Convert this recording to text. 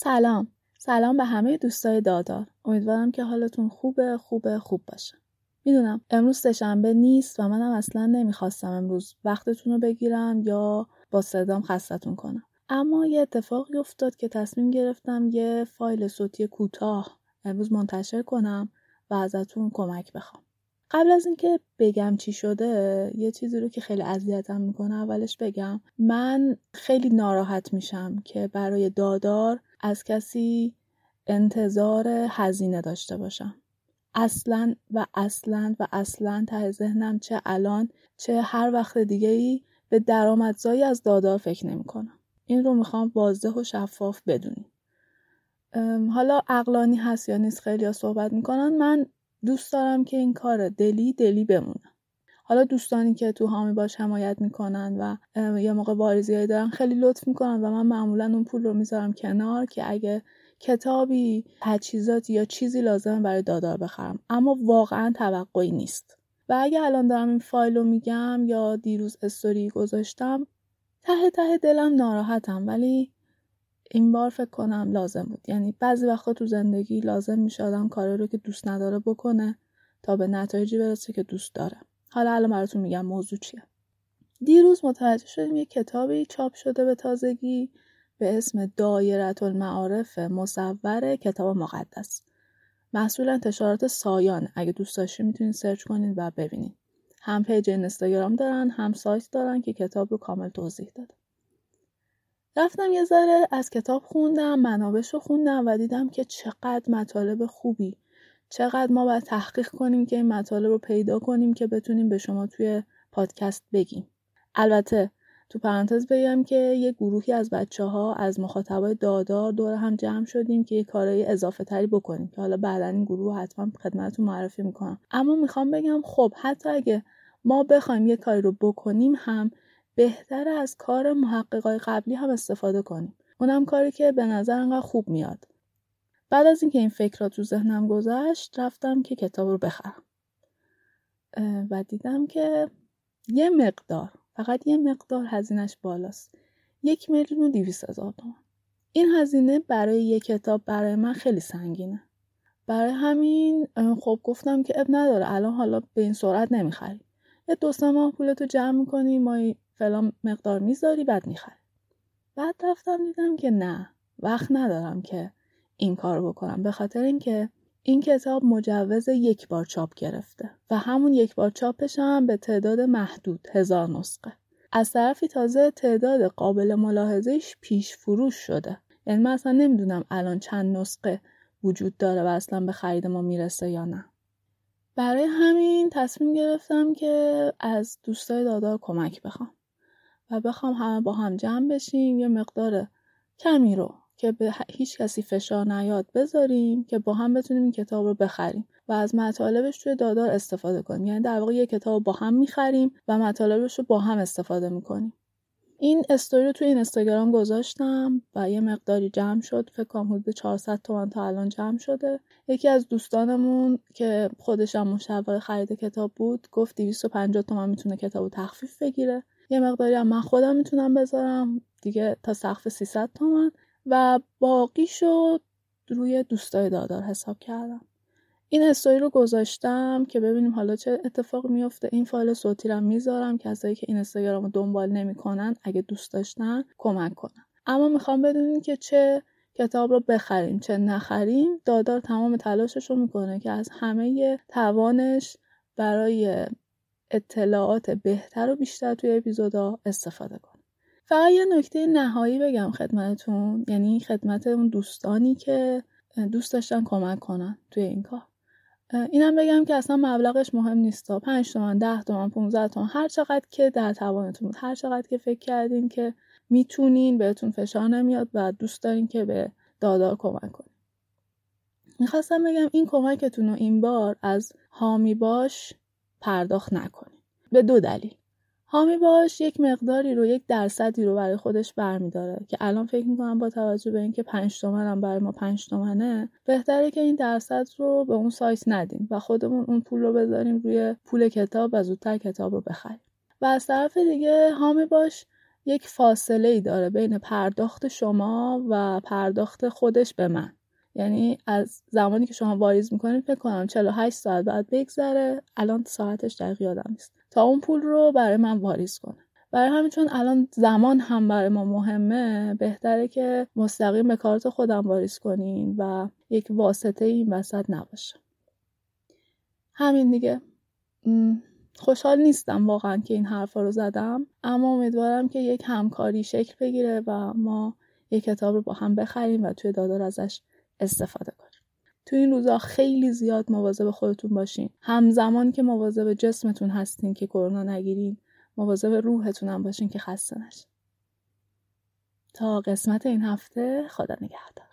سلام. سلام به همه دوستای دادار. امیدوارم که حالتون خوبه خوبه خوب باشه. می‌دونم امروز سهشنبه نیست و منم اصلا نمی‌خواستم امروز وقتتون رو بگیرم یا با صدام خستتون کنم. اما یه اتفاقی افتاد که تصمیم گرفتم یه فایل صوتی کوتاه امروز منتشر کنم و ازتون کمک بخوام. قبل از اینکه بگم چی شده یه چیزی رو که خیلی اذیتم می‌کنه اولش بگم من خیلی ناراحت میشم که برای دادار از کسی انتظار هزینه داشته باشم اصلا و اصلا و اصلا ته ذهنم چه الان چه هر وقت دیگه ای به درآمدزایی از دادار فکر نمی کنم. این رو می‌خوام واضح و شفاف بدونیم. حالا اقلانی هست یا نیست خیلی ها صحبت می‌کنن من دوست دارم که این کار دلی دلی بمونه. حالا دوستانی که تو هامی باش حمایت می‌کنن و یه موقع واریزی دارن خیلی لطف می‌کنن و من معمولا اون پول رو می‌ذارم کنار که اگه کتابی تجهیزاتی یا چیزی لازمه برای دادار بخرم. اما واقعا توقعی نیست. و اگه الان دارم این فایل رو میگم یا دیروز استوری گذاشتم ته ته دلم ناراحتم. ولی این بار فکر کنم لازم بود. یعنی بعضی وقتا تو زندگی لازم میشه آدم کاری رو که دوست نداره بکنه تا به نتایجی برسه که دوست داره. حالا الان براتون میگم موضوع چیه. دیروز متوجه شدیم یه کتابی چاپ شده به تازگی به اسم دایرت المعارف مصور کتاب مقدس. محصول انتشارات سایان. اگه دوست داشتین می‌تونید search کنید و ببینید هم page اینستاگرام دارن هم سایت دارن که کتاب رو کامل توضیح داده. رفتم یه ذره از کتاب خوندم منابعش رو خوندم و دیدم که چقدر مطالب خوبی. چقدر ما باید تحقیق کنیم که این مطالب رو پیدا کنیم که بتونیم به شما توی پادکست بگیم. البته تو پرانتز بگم که یه گروهی از بچه ها از مخاطبای دادار دور هم جمع شدیم که یه کارهای اضافه تری بکنیم که حالا بعدا این گروه حتما خدمتتون معرفی می‌کنم. اما می‌خوام بگم خب حتی اگه ما بخوایم یه کاری رو بکنیم هم بهتر از کار محققای قبلی هم استفاده کنیم. اونم کاری که به نظر انقدر خوب میاد. بعد از اینکه این فکر را تو ذهنم گذشت رفتم که کتاب رو بخرم. و دیدم که یه مقدار فقط یه مقدار هزینهش بالاست. یک میلیون و دیویست هزار تومن این هزینه برای یک کتاب برای من خیلی سنگینه. برای همین خب گفتم که اب نداره. الان حالا به این سرعت نمی‌خری. یه دو سه ماه پولتو جمع می‌کنی ما فلان مقدار می‌ذاری بعد می‌خری. بعد رفتم دیدم که نه وقت ندارم که این کار بکنم به خاطر اینکه این کتاب مجوز یک بار چاپ گرفته و همون یک بار چاپش هم به تعداد محدود هزار نسخه. از طرفی تازه تعداد قابل ملاحظهش پیش فروش شده. یعنی من اصلا نمی‌دونم الان چند نسخه وجود داره و اصلا به خرید ما می‌رسه یا نه. برای همین تصمیم گرفتم که از دوستای دادار کمک بخوام. و بخوام همه با هم جمع بشیم یه مقدار کمی رو که به هیچ کسی فشار نیاد بذاریم که با هم بتونیم این کتاب رو بخریم و از مطالبش توی دادار استفاده کنیم. یعنی در واقع یه کتاب با هم می‌خریم و مطالبش رو با هم استفاده می‌کنیم. این استوری رو توی این اینستاگرام گذاشتم و یه مقداری جمع شد. فکر کنم حدود 400 تومن تا الان جمع شده. یکی از دوستانمون که خودش هم مشوق خرید کتاب بود گفت 250 تومن می‌تونه کتاب تخفیف بگیره. یه مقداری هم من خودم می‌تونم بذارم. دیگه تا سقف 300 تومن. و باقی شد روی دوستای دادار حساب کردم. این استوری رو گذاشتم که ببینیم حالا چه اتفاق میفته. این فایل صوتی رو می‌ذارم. کسایی که این اینستاگرام رو دنبال نمی‌کنن اگه دوست داشتن کمک کنن. اما می‌خوام بدونیم که چه کتاب رو بخریم چه نخریم. دادار تمام تلاشش رو می‌کنه که از همه توانش برای اطلاعات بهتر و بیشتر توی اپیزودا استفاده کنه فقط یه نکته نهایی بگم خدمتتون یعنی خدمت اون دوستانی که دوست داشتن کمک کنن توی این کار. اینم بگم که اصلا مبلغش مهم نیست. 5 تومن 10 تومن 15 تومن هر چقدر که در توانتون هر چقدر که فکر کردین که می‌تونین بهتون فشار نمیاد و دوست دارین که به دادار کمک کنین. می‌خواستم بگم این کمکتون رو این بار از هامی باش پرداخت نکنین به دو دلیل. حامی باش یک مقداری رو یک درصدی رو برای خودش برمیداره که الان فکر می‌کنم با توجه به اینکه پنج تومن هم برای ما پنج تومنه بهتره که این درصد رو به اون سایت ندیم و خودمون اون پول رو بذاریم روی پول کتاب و زودتر کتاب رو بخریم. و از طرف دیگه حامی باش یک فاصله ای داره بین پرداخت شما و پرداخت خودش به من. یعنی از زمانی که شما واریز می‌کنید فکر کنم 48 ساعت بعد بگذره. الان ساعتش دقیق یادم نیست. تا اون پول رو برای من واریز کنه. برای همین چون الان زمان هم برای ما مهمه بهتره که مستقیم به کارت خودم واریز کنین و یک واسطه این وسط نباشه. همین دیگه. خوشحال نیستم واقعا که این حرفا رو زدم. اما امیدوارم که یک همکاری شکل بگیره و ما یک کتاب رو با هم بخریم و توی دادار ازش استفاده کنیم. تو این روزا خیلی زیاد مواظب خودتون باشین. همزمان که مواظب جسمتون هستین که کرونا نگیرین مواظب روحتون هم باشین که خسته نشین. تا قسمت این هفته خدا نگهدار.